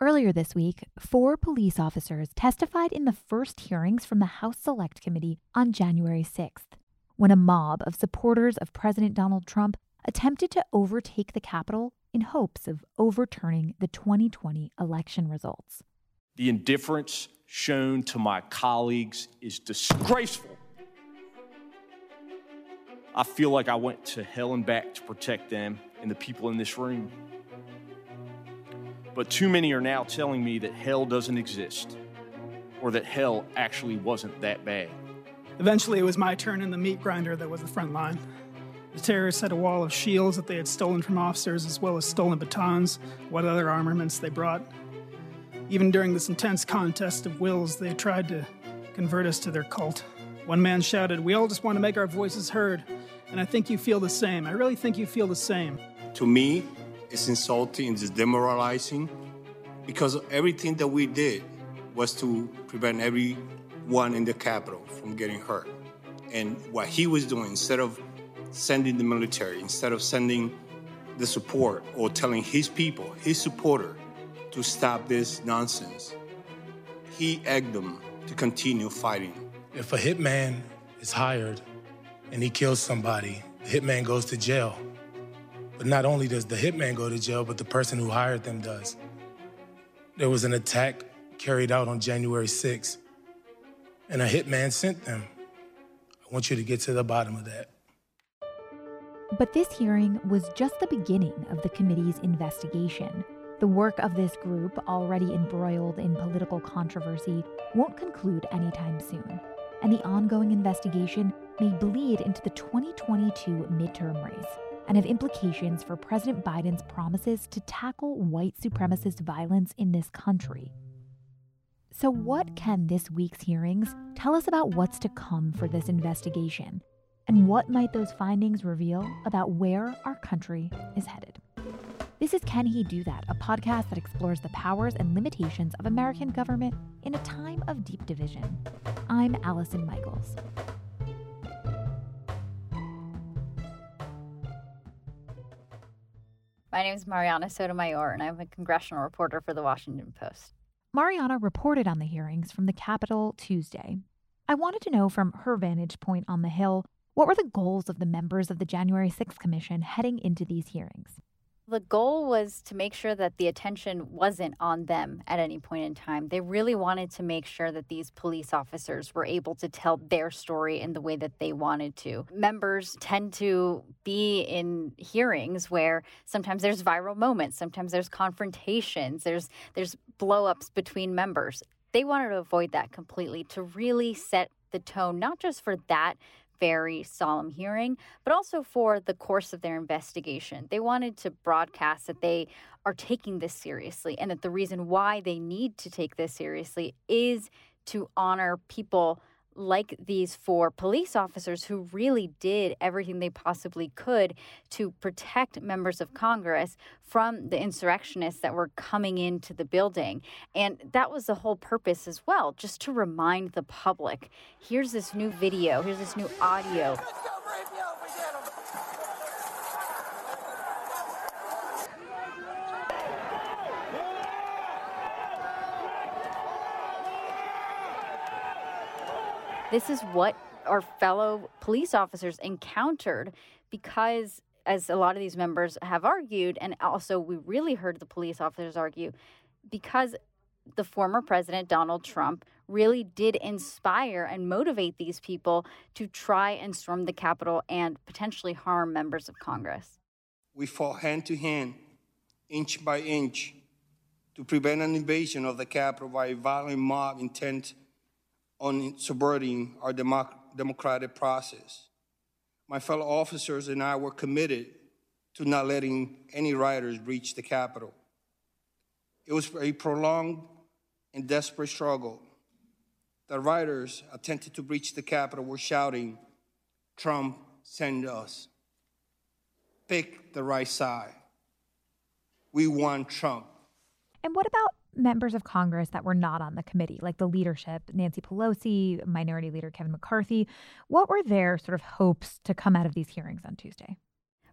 Earlier this week, four police officers testified in the first hearings from the House Select Committee on January 6th, when a mob of supporters of President Donald Trump attempted to overtake the Capitol in hopes of overturning the 2020 election results. The indifference shown to my colleagues is disgraceful. I feel like I went to hell and back to protect them and the people in this room. But too many are now telling me that hell doesn't exist or that hell actually wasn't that bad. Eventually, it was my turn in the meat grinder that was the front line. The terrorists had a wall of shields that they had stolen from officers, as well as stolen batons, what other armaments they brought. Even during this intense contest of wills, they tried to convert us to their cult. One man shouted, We all just want to make our voices heard. And I think you feel the same. I really think you feel the same. To me, it's insulting, it's demoralizing, because everything that we did was to prevent everyone in the capital from getting hurt. And what he was doing, instead of sending the military, instead of sending the support or telling his people, his supporter, to stop this nonsense, he egged them to continue fighting. If a hitman is hired and he kills somebody, the hitman goes to jail. But not only does the hitman go to jail, but the person who hired them does. There was an attack carried out on January 6th, and a hitman sent them. I want you to get to the bottom of that. But this hearing was just the beginning of the committee's investigation. The work of this group, already embroiled in political controversy, won't conclude anytime soon, and the ongoing investigation may bleed into the 2022 midterm race and have implications for President Biden's promises to tackle white supremacist violence in this country. So, what can this week's hearings tell us about what's to come for this investigation? And what might those findings reveal about where our country is headed? This is Can He Do That, a podcast that explores the powers and limitations of American government in a time of deep division. I'm Allison Michaels. My name is Mariana Sotomayor, and I'm a congressional reporter for the Washington Post. Mariana reported on the hearings from the Capitol Tuesday. I wanted to know from her vantage point on the Hill what were the goals of the members of the January 6th Commission heading into these hearings? The goal was to make sure that the attention wasn't on them at any point in time. They really wanted to make sure that these police officers were able to tell their story in the way that they wanted to. Members tend to be in hearings where sometimes there's viral moments, sometimes there's confrontations, there's there's blowups between members. They wanted to avoid that completely to really set the tone not just for that very solemn hearing, but also for the course of their investigation. They wanted to broadcast that they are taking this seriously and that the reason why they need to take this seriously is to honor people like these four police officers who really did everything they possibly could to protect members of Congress from the insurrectionists that were coming into the building. And that was the whole purpose as well, just to remind the public here's this new video, here's this new audio. This is what our fellow police officers encountered because as a lot of these members have argued and also we really heard the police officers argue because the former president Donald Trump really did inspire and motivate these people to try and storm the Capitol and potentially harm members of Congress. We fought hand to hand, inch by inch, to prevent an invasion of the Capitol by a violent mob intent on subverting our democ- democratic process. My fellow officers and I were committed to not letting any rioters breach the Capitol. It was a prolonged and desperate struggle. The rioters attempted to breach the Capitol were shouting, Trump, send us. Pick the right side. We want Trump. And what about members of Congress that were not on the committee, like the leadership, Nancy Pelosi, Minority Leader Kevin McCarthy? What were their sort of hopes to come out of these hearings on Tuesday?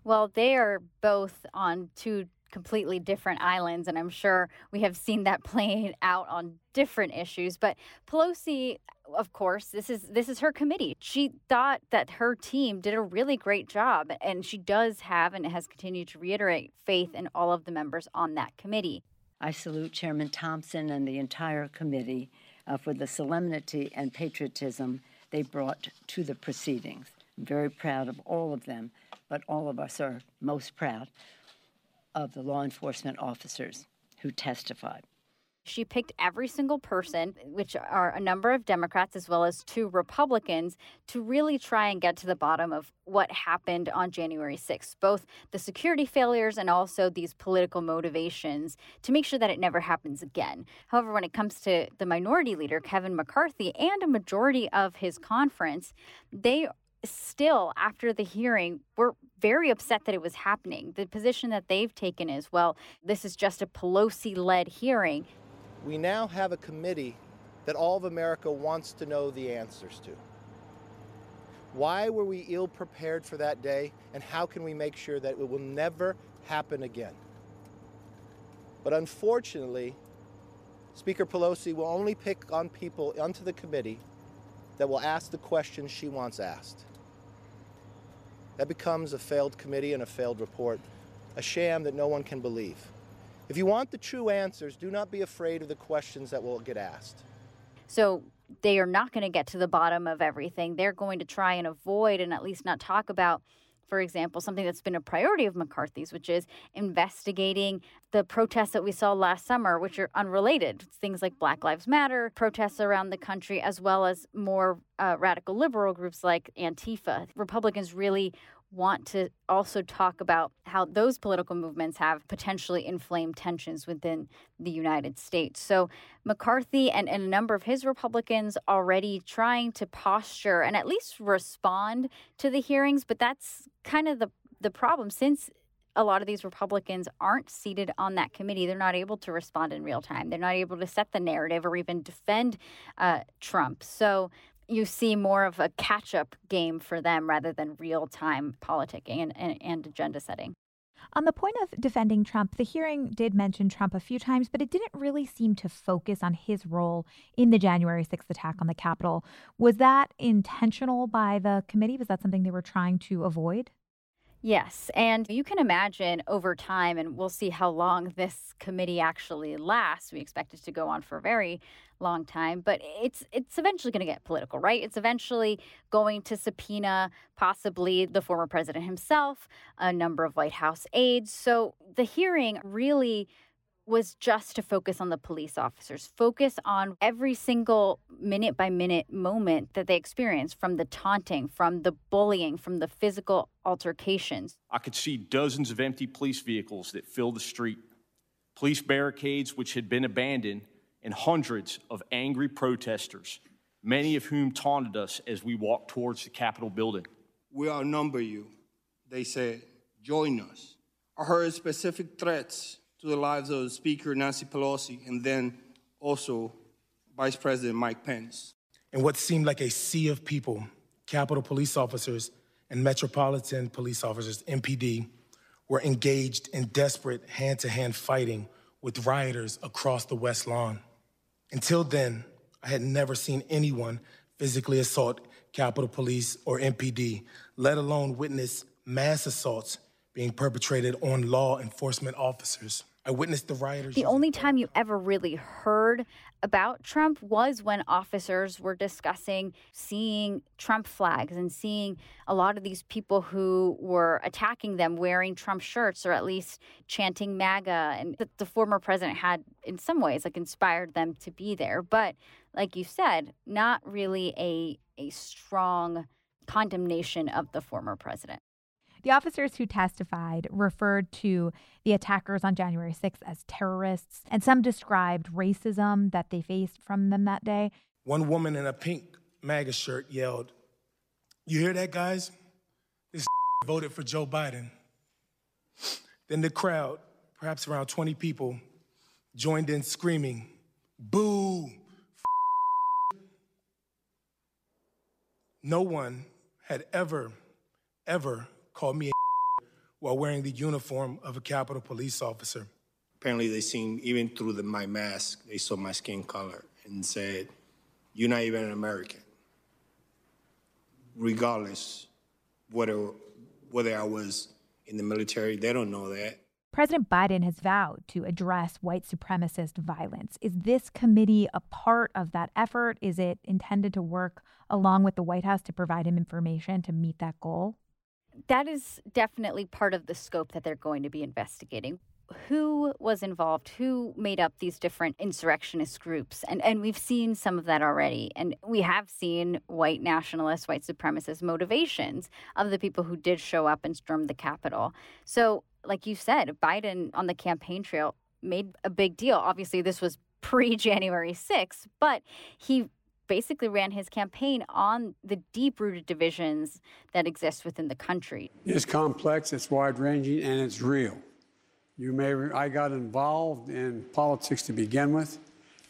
Well, they are both on two completely different islands, and I'm sure we have seen that playing out on different issues. But Pelosi, of course, this is this is her committee. She thought that her team did a really great job, and she does have and has continued to reiterate faith in all of the members on that committee. I salute Chairman Thompson and the entire committee uh, for the solemnity and patriotism they brought to the proceedings. I'm very proud of all of them, but all of us are most proud of the law enforcement officers who testified. She picked every single person, which are a number of Democrats as well as two Republicans, to really try and get to the bottom of what happened on January 6th, both the security failures and also these political motivations to make sure that it never happens again. However, when it comes to the minority leader, Kevin McCarthy, and a majority of his conference, they still, after the hearing, were very upset that it was happening. The position that they've taken is well, this is just a Pelosi led hearing we now have a committee that all of America wants to know the answers to. Why were we ill prepared for that day, and how can we make sure that it will never happen again? But unfortunately, Speaker Pelosi will only pick on people onto the committee that will ask the questions she wants asked. That becomes a failed committee and a failed report, a sham that no one can believe. If you want the true answers, do not be afraid of the questions that will get asked. So they are not going to get to the bottom of everything. They're going to try and avoid and at least not talk about for example, something that's been a priority of McCarthy's, which is investigating the protests that we saw last summer, which are unrelated. Things like Black Lives Matter, protests around the country, as well as more uh, radical liberal groups like Antifa. Republicans really want to also talk about how those political movements have potentially inflamed tensions within the United States. So McCarthy and, and a number of his Republicans already trying to posture and at least respond to the hearings, but that's kind of the the problem since a lot of these Republicans aren't seated on that committee. They're not able to respond in real time. They're not able to set the narrative or even defend uh, Trump. So you see more of a catch up game for them rather than real time politicking and, and, and, agenda setting. On the point of defending Trump, the hearing did mention Trump a few times, but it didn't really seem to focus on his role in the January 6th attack on the Capitol. Was that intentional by the committee? Was that something they were trying to avoid? Yes. And you can imagine over time, and we'll see how long this committee actually lasts. We expect it to go on for a very long time, but it's it's eventually going to get political, right? It's eventually going to subpoena possibly the former president himself, a number of White House aides. So the hearing really was just to focus on the police officers, focus on every single minute by minute moment that they experienced from the taunting, from the bullying, from the physical altercations. I could see dozens of empty police vehicles that filled the street, police barricades which had been abandoned, and hundreds of angry protesters, many of whom taunted us as we walked towards the Capitol building. We outnumber you, they said. Join us. I heard specific threats to the lives of Speaker Nancy Pelosi and then also Vice President Mike Pence. In what seemed like a sea of people, Capitol police officers and Metropolitan police officers, MPD, were engaged in desperate hand to hand fighting with rioters across the West Lawn. Until then, I had never seen anyone physically assault Capitol Police or MPD, let alone witness mass assaults being perpetrated on law enforcement officers. I witnessed the rioters. The only time you ever really heard about Trump was when officers were discussing seeing Trump flags and seeing a lot of these people who were attacking them wearing Trump shirts or at least chanting MAGA. And the, the former president had, in some ways, like inspired them to be there. But like you said, not really a, a strong condemnation of the former president. The officers who testified referred to the attackers on January 6th as terrorists, and some described racism that they faced from them that day. One woman in a pink MAGA shirt yelled, You hear that, guys? This voted for Joe Biden. Then the crowd, perhaps around 20 people, joined in screaming, Boo! No one had ever, ever called me a while wearing the uniform of a Capitol police officer. Apparently, they seen, even through the, my mask, they saw my skin color and said, You're not even an American. Regardless, whether, whether I was in the military, they don't know that. President Biden has vowed to address white supremacist violence. Is this committee a part of that effort? Is it intended to work along with the White House to provide him information to meet that goal? That is definitely part of the scope that they're going to be investigating. Who was involved? Who made up these different insurrectionist groups? And and we've seen some of that already. And we have seen white nationalist, white supremacist motivations of the people who did show up and storm the Capitol. So, like you said, Biden on the campaign trail made a big deal. Obviously, this was pre January 6th, but he basically ran his campaign on the deep rooted divisions that exist within the country. It's complex, it's wide ranging, and it's real. You may, I got involved in politics to begin with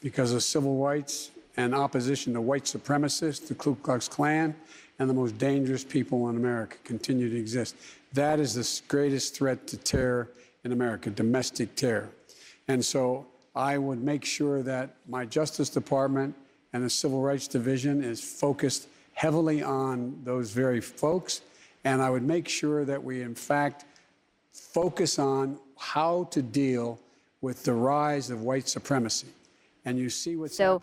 because of civil rights and opposition to white supremacists, the Ku Klux Klan, and the most dangerous people in America continue to exist. That is the greatest threat to terror in America, domestic terror. And so I would make sure that my Justice Department and the Civil Rights Division is focused heavily on those very folks. And I would make sure that we, in fact, focus on how to deal with the rise of white supremacy. And you see what's so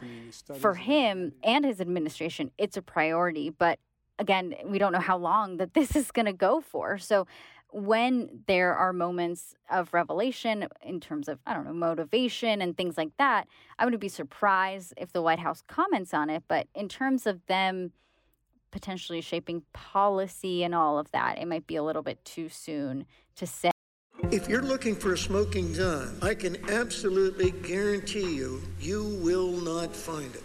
for him and his administration, it's a priority. But again, we don't know how long that this is going to go for. So when there are moments of revelation in terms of, I don't know, motivation and things like that, I wouldn't be surprised if the White House comments on it. But in terms of them potentially shaping policy and all of that, it might be a little bit too soon to say. If you're looking for a smoking gun, I can absolutely guarantee you, you will not find it.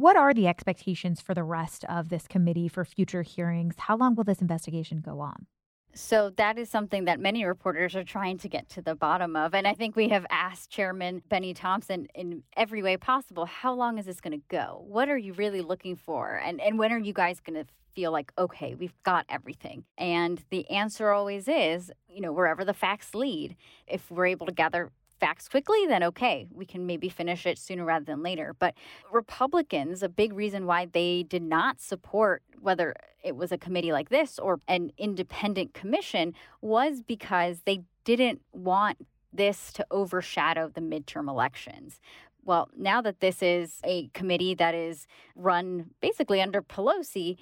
What are the expectations for the rest of this committee for future hearings? How long will this investigation go on? So that is something that many reporters are trying to get to the bottom of. And I think we have asked Chairman Benny Thompson in every way possible, how long is this going to go? What are you really looking for? And and when are you guys going to feel like, okay, we've got everything? And the answer always is, you know, wherever the facts lead. If we're able to gather facts quickly, then okay, we can maybe finish it sooner rather than later. But Republicans, a big reason why they did not support whether it was a committee like this or an independent commission was because they didn't want this to overshadow the midterm elections. Well, now that this is a committee that is run basically under Pelosi,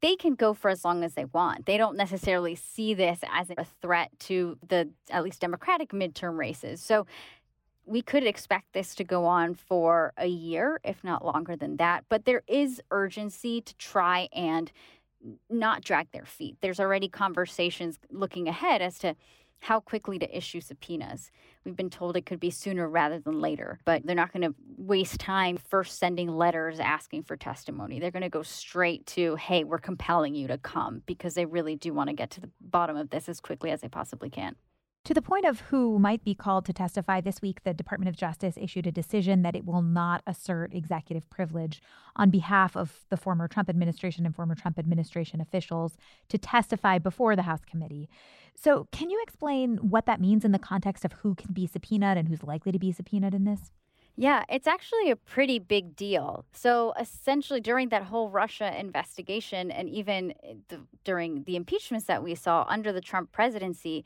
they can go for as long as they want. They don't necessarily see this as a threat to the at least Democratic midterm races. So we could expect this to go on for a year, if not longer than that. But there is urgency to try and not drag their feet. There's already conversations looking ahead as to how quickly to issue subpoenas. We've been told it could be sooner rather than later, but they're not going to waste time first sending letters asking for testimony. They're going to go straight to, hey, we're compelling you to come because they really do want to get to the bottom of this as quickly as they possibly can. To the point of who might be called to testify this week, the Department of Justice issued a decision that it will not assert executive privilege on behalf of the former Trump administration and former Trump administration officials to testify before the House committee. So, can you explain what that means in the context of who can be subpoenaed and who's likely to be subpoenaed in this? Yeah, it's actually a pretty big deal. So, essentially, during that whole Russia investigation and even eh, the, during the impeachments that we saw under the Trump presidency,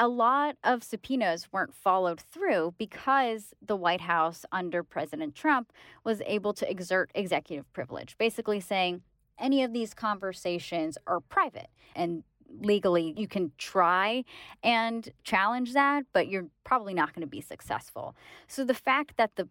a lot of subpoenas weren't followed through because the White House under President Trump was able to exert executive privilege, basically saying any of these conversations are private and legally you can try and challenge that, but you're probably not going to be successful. So the fact that the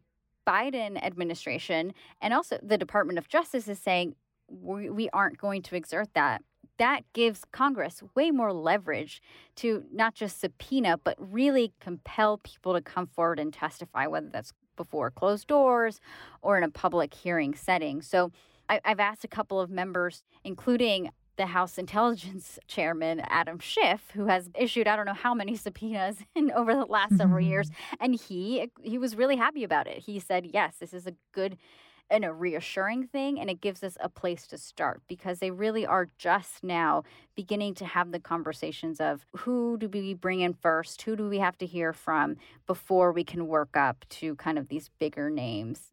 Biden administration and also the Department of Justice is saying we, we aren't going to exert that that gives Congress way more leverage to not just subpoena, but really compel people to come forward and testify, whether that's before closed doors or in a public hearing setting. So I, have asked a couple of members, including the House Intelligence Chairman, Adam Schiff, who has issued I don't know how many subpoenas in, over the last several years, and he he was really happy about it. He said, "Yes, this is a good and a reassuring thing and it gives us a place to start because they really are just now beginning to have the conversations of who do we bring in first who do we have to hear from before we can work up to kind of these bigger names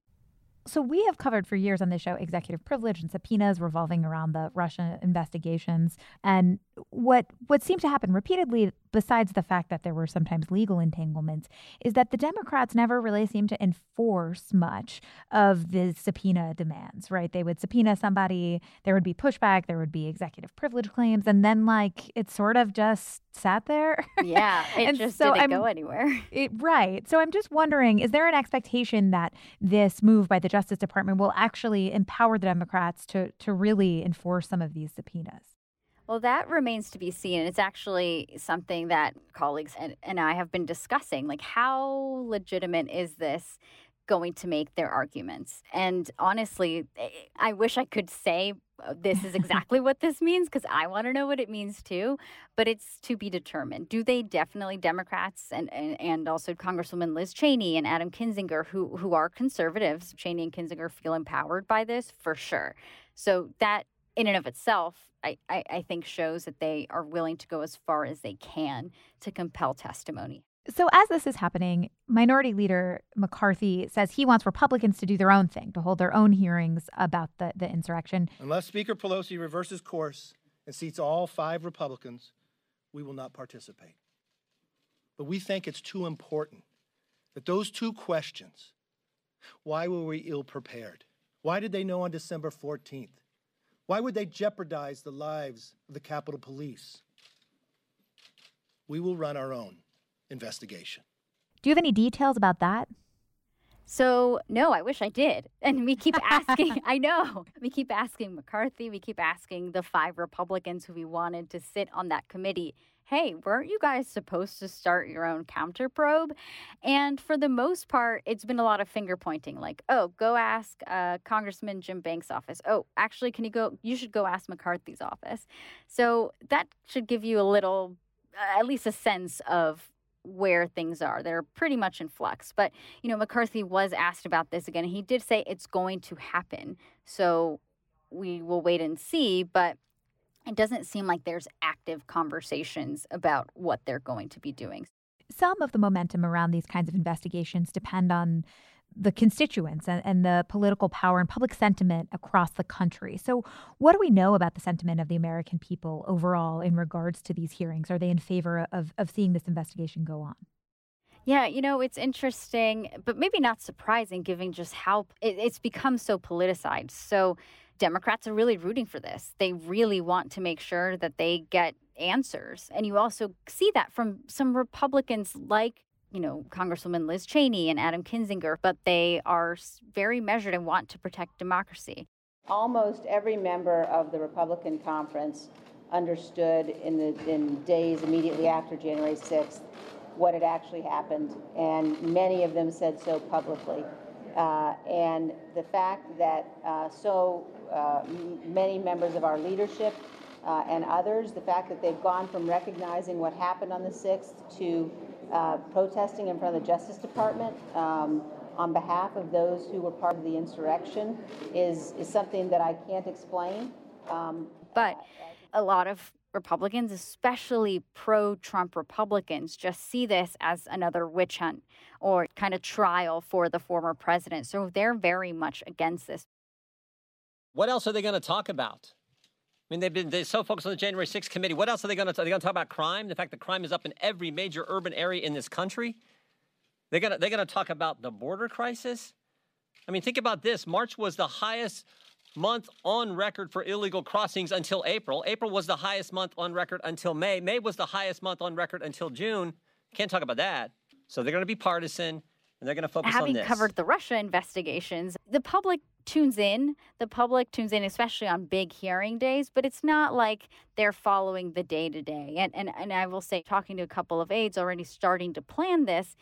so we have covered for years on this show executive privilege and subpoenas revolving around the Russia investigations. And what what seemed to happen repeatedly, besides the fact that there were sometimes legal entanglements, is that the Democrats never really seemed to enforce much of the subpoena demands. Right? They would subpoena somebody, there would be pushback, there would be executive privilege claims, and then like it sort of just sat there. Yeah, it and just so didn't I'm, go anywhere. It, right. So I'm just wondering, is there an expectation that this move by the Justice Department will actually empower the Democrats to to really enforce some of these subpoenas? Well, that remains to be seen. It's actually something that colleagues and, and I have been discussing. Like, how legitimate is this going to make their arguments? And honestly, eh, I wish I could say uh, this is exactly what this means because I want to know what it means too. But it's to be determined. Do they definitely Democrats and, and and also Congresswoman Liz Cheney and Adam Kinzinger, who who are conservatives, Cheney and Kinzinger feel empowered by this for sure. So that in and of itself, I, I, I think shows that they are willing to go as far as they can to compel testimony. So, as this is happening, Minority Leader McCarthy says he wants Republicans to do their own thing, to hold their own hearings about the, the insurrection. Unless Speaker Pelosi reverses course and seats all five Republicans, we will not participate. But we think it's too important that those two questions why were we ill prepared? Why did they know on December 14th? Why would they jeopardize the lives of the Capitol Police? We will run our own investigation. Do you have any details about that? So, no, I wish I did. And we keep asking, I know, we keep asking McCarthy, we keep asking the five Republicans who we wanted to sit on that committee hey, weren't you guys supposed to start your own counter probe? And for the most part, it's been a lot of finger pointing like, oh, go ask uh, Congressman Jim Banks' office. Oh, actually, can you go? You should go ask McCarthy's office. So that should give you a little, uh, at least a sense of where things are. They're pretty much in flux. But, you know, McCarthy was asked about this again. He did say it's going to happen. So we will wait and see. But it doesn't seem like there's active conversations about what they're going to be doing. Some of the momentum around these kinds of investigations depend on the constituents and, and, the political power and public sentiment across the country. So, what do we know about the sentiment of the American people overall in regards to these hearings? Are they in favor of, of seeing this investigation go on? Yeah, you know, it's interesting, but maybe not surprising given just how it, it's become so politicized. So, Democrats are really rooting for this. They really want to make sure that they get answers. And you also see that from some Republicans like you know, Congresswoman Liz Cheney and Adam Kinzinger, but they are very measured and want to protect democracy. Almost every member of the Republican conference understood in the in days immediately after January 6th what had actually happened, and many of them said so publicly. Uh, and the fact that uh, so uh, many members of our leadership uh, and others, the fact that they've gone from recognizing what happened on the 6th to uh, protesting in front of the Justice Department um, on behalf of those who were part of the insurrection is, is something that I can't explain. Um, but a lot of Republicans, especially pro Trump Republicans, just see this as another witch hunt or kind of trial for the former president. So they're very much against this. What else are they going to talk about? I mean, they've been they're so focused on the January 6th committee. What else are they going to? Are they going to talk about crime? The fact that crime is up in every major urban area in this country. They're going to they're going to talk about the border crisis. I mean, think about this. March was the highest month on record for illegal crossings until April. April was the highest month on record until May. May was the highest month on record until June. Can't talk about that. So they're going to be partisan and they're going to focus Having on this. Having covered the Russia investigations, the public tunes in. The public tunes in, especially on big hearing days, but it's not like they're following the day to day. And and and I will say, talking to a couple of aides already starting to plan this,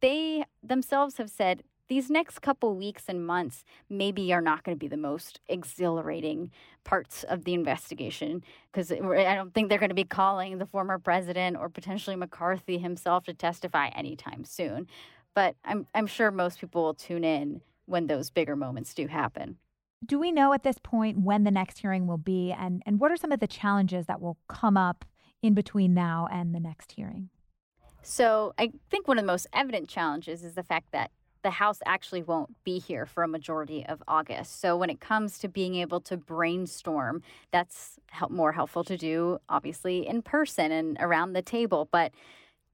they themselves have said these next couple weeks and months maybe are not going to be the most exhilarating parts of the investigation because I don't think they're going to be calling the former president or potentially McCarthy himself to testify anytime soon. But I'm I'm sure most people will tune in when those bigger moments do happen. Do we know at this point when the next hearing will be and and what are some of the challenges that will come up in between now and the next hearing? So, I think one of the most evident challenges is the fact that the House actually won't be here for a majority of August. So when it comes to being able to brainstorm, that's help, more helpful to do obviously in person and around the table. But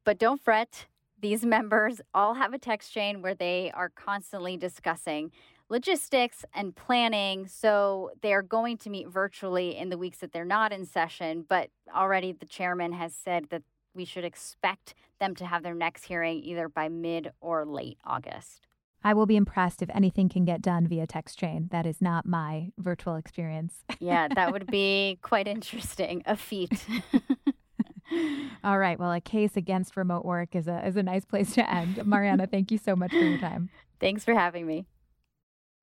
but don't fret. These members all have a text chain where they are constantly discussing logistics and planning. So they're going to meet virtually in the weeks that they're not in session. But already the chairman has said that we should expect them to have their next hearing either by mid or late August. I will be impressed if anything can get done via text chain. That is not my virtual experience. yeah, that would be quite interesting. A feat. All right. Well, a case against remote work is a is a nice place to end. Mariana, thank you so much for your time. Thanks for having me.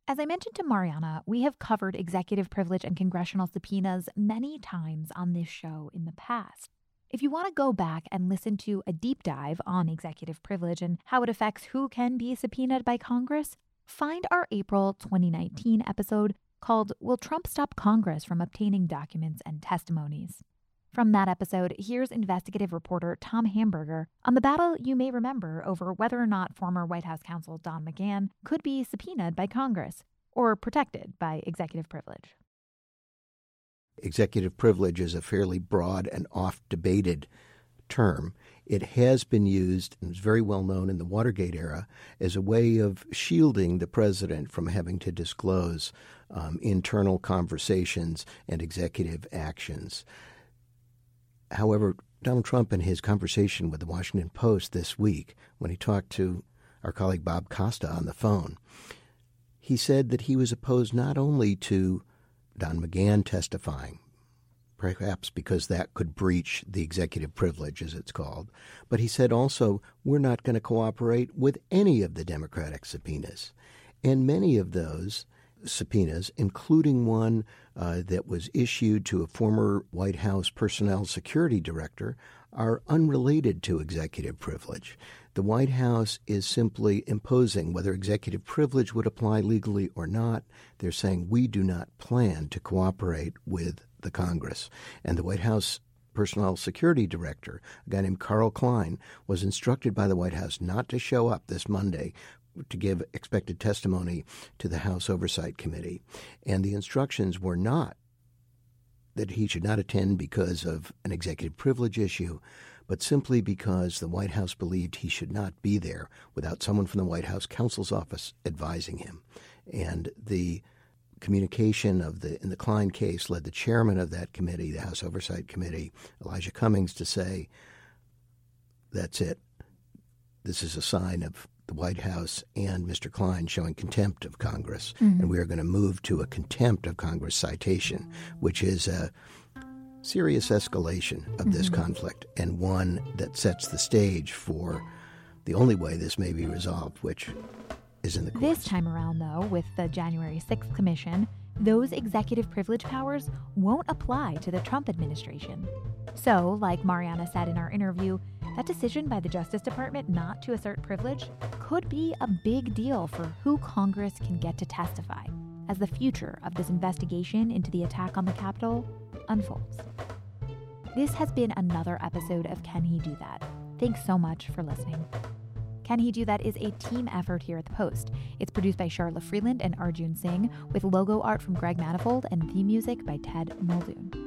As I mentioned to Mariana, we have covered executive privilege and congressional subpoenas many times on this show in the past. If you want to go back and listen to a deep dive on executive privilege and how it affects who can be subpoenaed by Congress, find our April 2019 episode called Will Trump Stop Congress from Obtaining Documents and Testimonies? From that episode, here's investigative reporter Tom Hamburger on the battle you may remember over whether or not former White House counsel Don McGahn could be subpoenaed by Congress or protected by executive privilege. Executive privilege is a fairly broad and oft debated term. It has been used and is very well known in the Watergate era as a way of shielding the president from having to disclose um, internal conversations and executive actions. However, Donald Trump, in his conversation with the Washington Post this week, when he talked to our colleague Bob Costa on the phone, he said that he was opposed not only to Don McGahn testifying, perhaps because that could breach the executive privilege, as it's called. But he said also, we're not going to cooperate with any of the Democratic subpoenas. And many of those subpoenas, including one uh, that was issued to a former White House personnel security director, are unrelated to executive privilege. The White House is simply imposing whether executive privilege would apply legally or not. They're saying we do not plan to cooperate with the Congress. And the White House personnel security director, a guy named Carl Kline, was instructed by the White House not to show up this Monday to give expected testimony to the House Oversight Committee. And the instructions were not that he should not attend because of an executive privilege issue, but simply because the White House believed he should not be there without someone from the White House counsel's office advising him. And the communication of the in the Kline case led the chairman of that committee, the House Oversight Committee, Elijah Cummings, to say, "That's it. This is a sign of the White House and Mr. Kline showing contempt of Congress, mm-hmm. and we are going to move to a contempt of Congress citation, which is a serious escalation of this mm-hmm. conflict and one that sets the stage for the only way this may be resolved, which is in the courts. This time around, though, with the January 6th Commission, those executive privilege powers won't apply to the Trump administration. So, like Mariana said in our interview, that decision by the Justice Department not to assert privilege could be a big deal for who Congress can get to testify as the future of this investigation into the attack on the Capitol unfolds. This has been another episode of Can He Do That? Thanks so much for listening. Can He Do That is a team effort here at the Post. It's produced by Charlotte Freeland and Arjun Singh, with logo art from Greg Manifold and theme music by Ted Muldoon.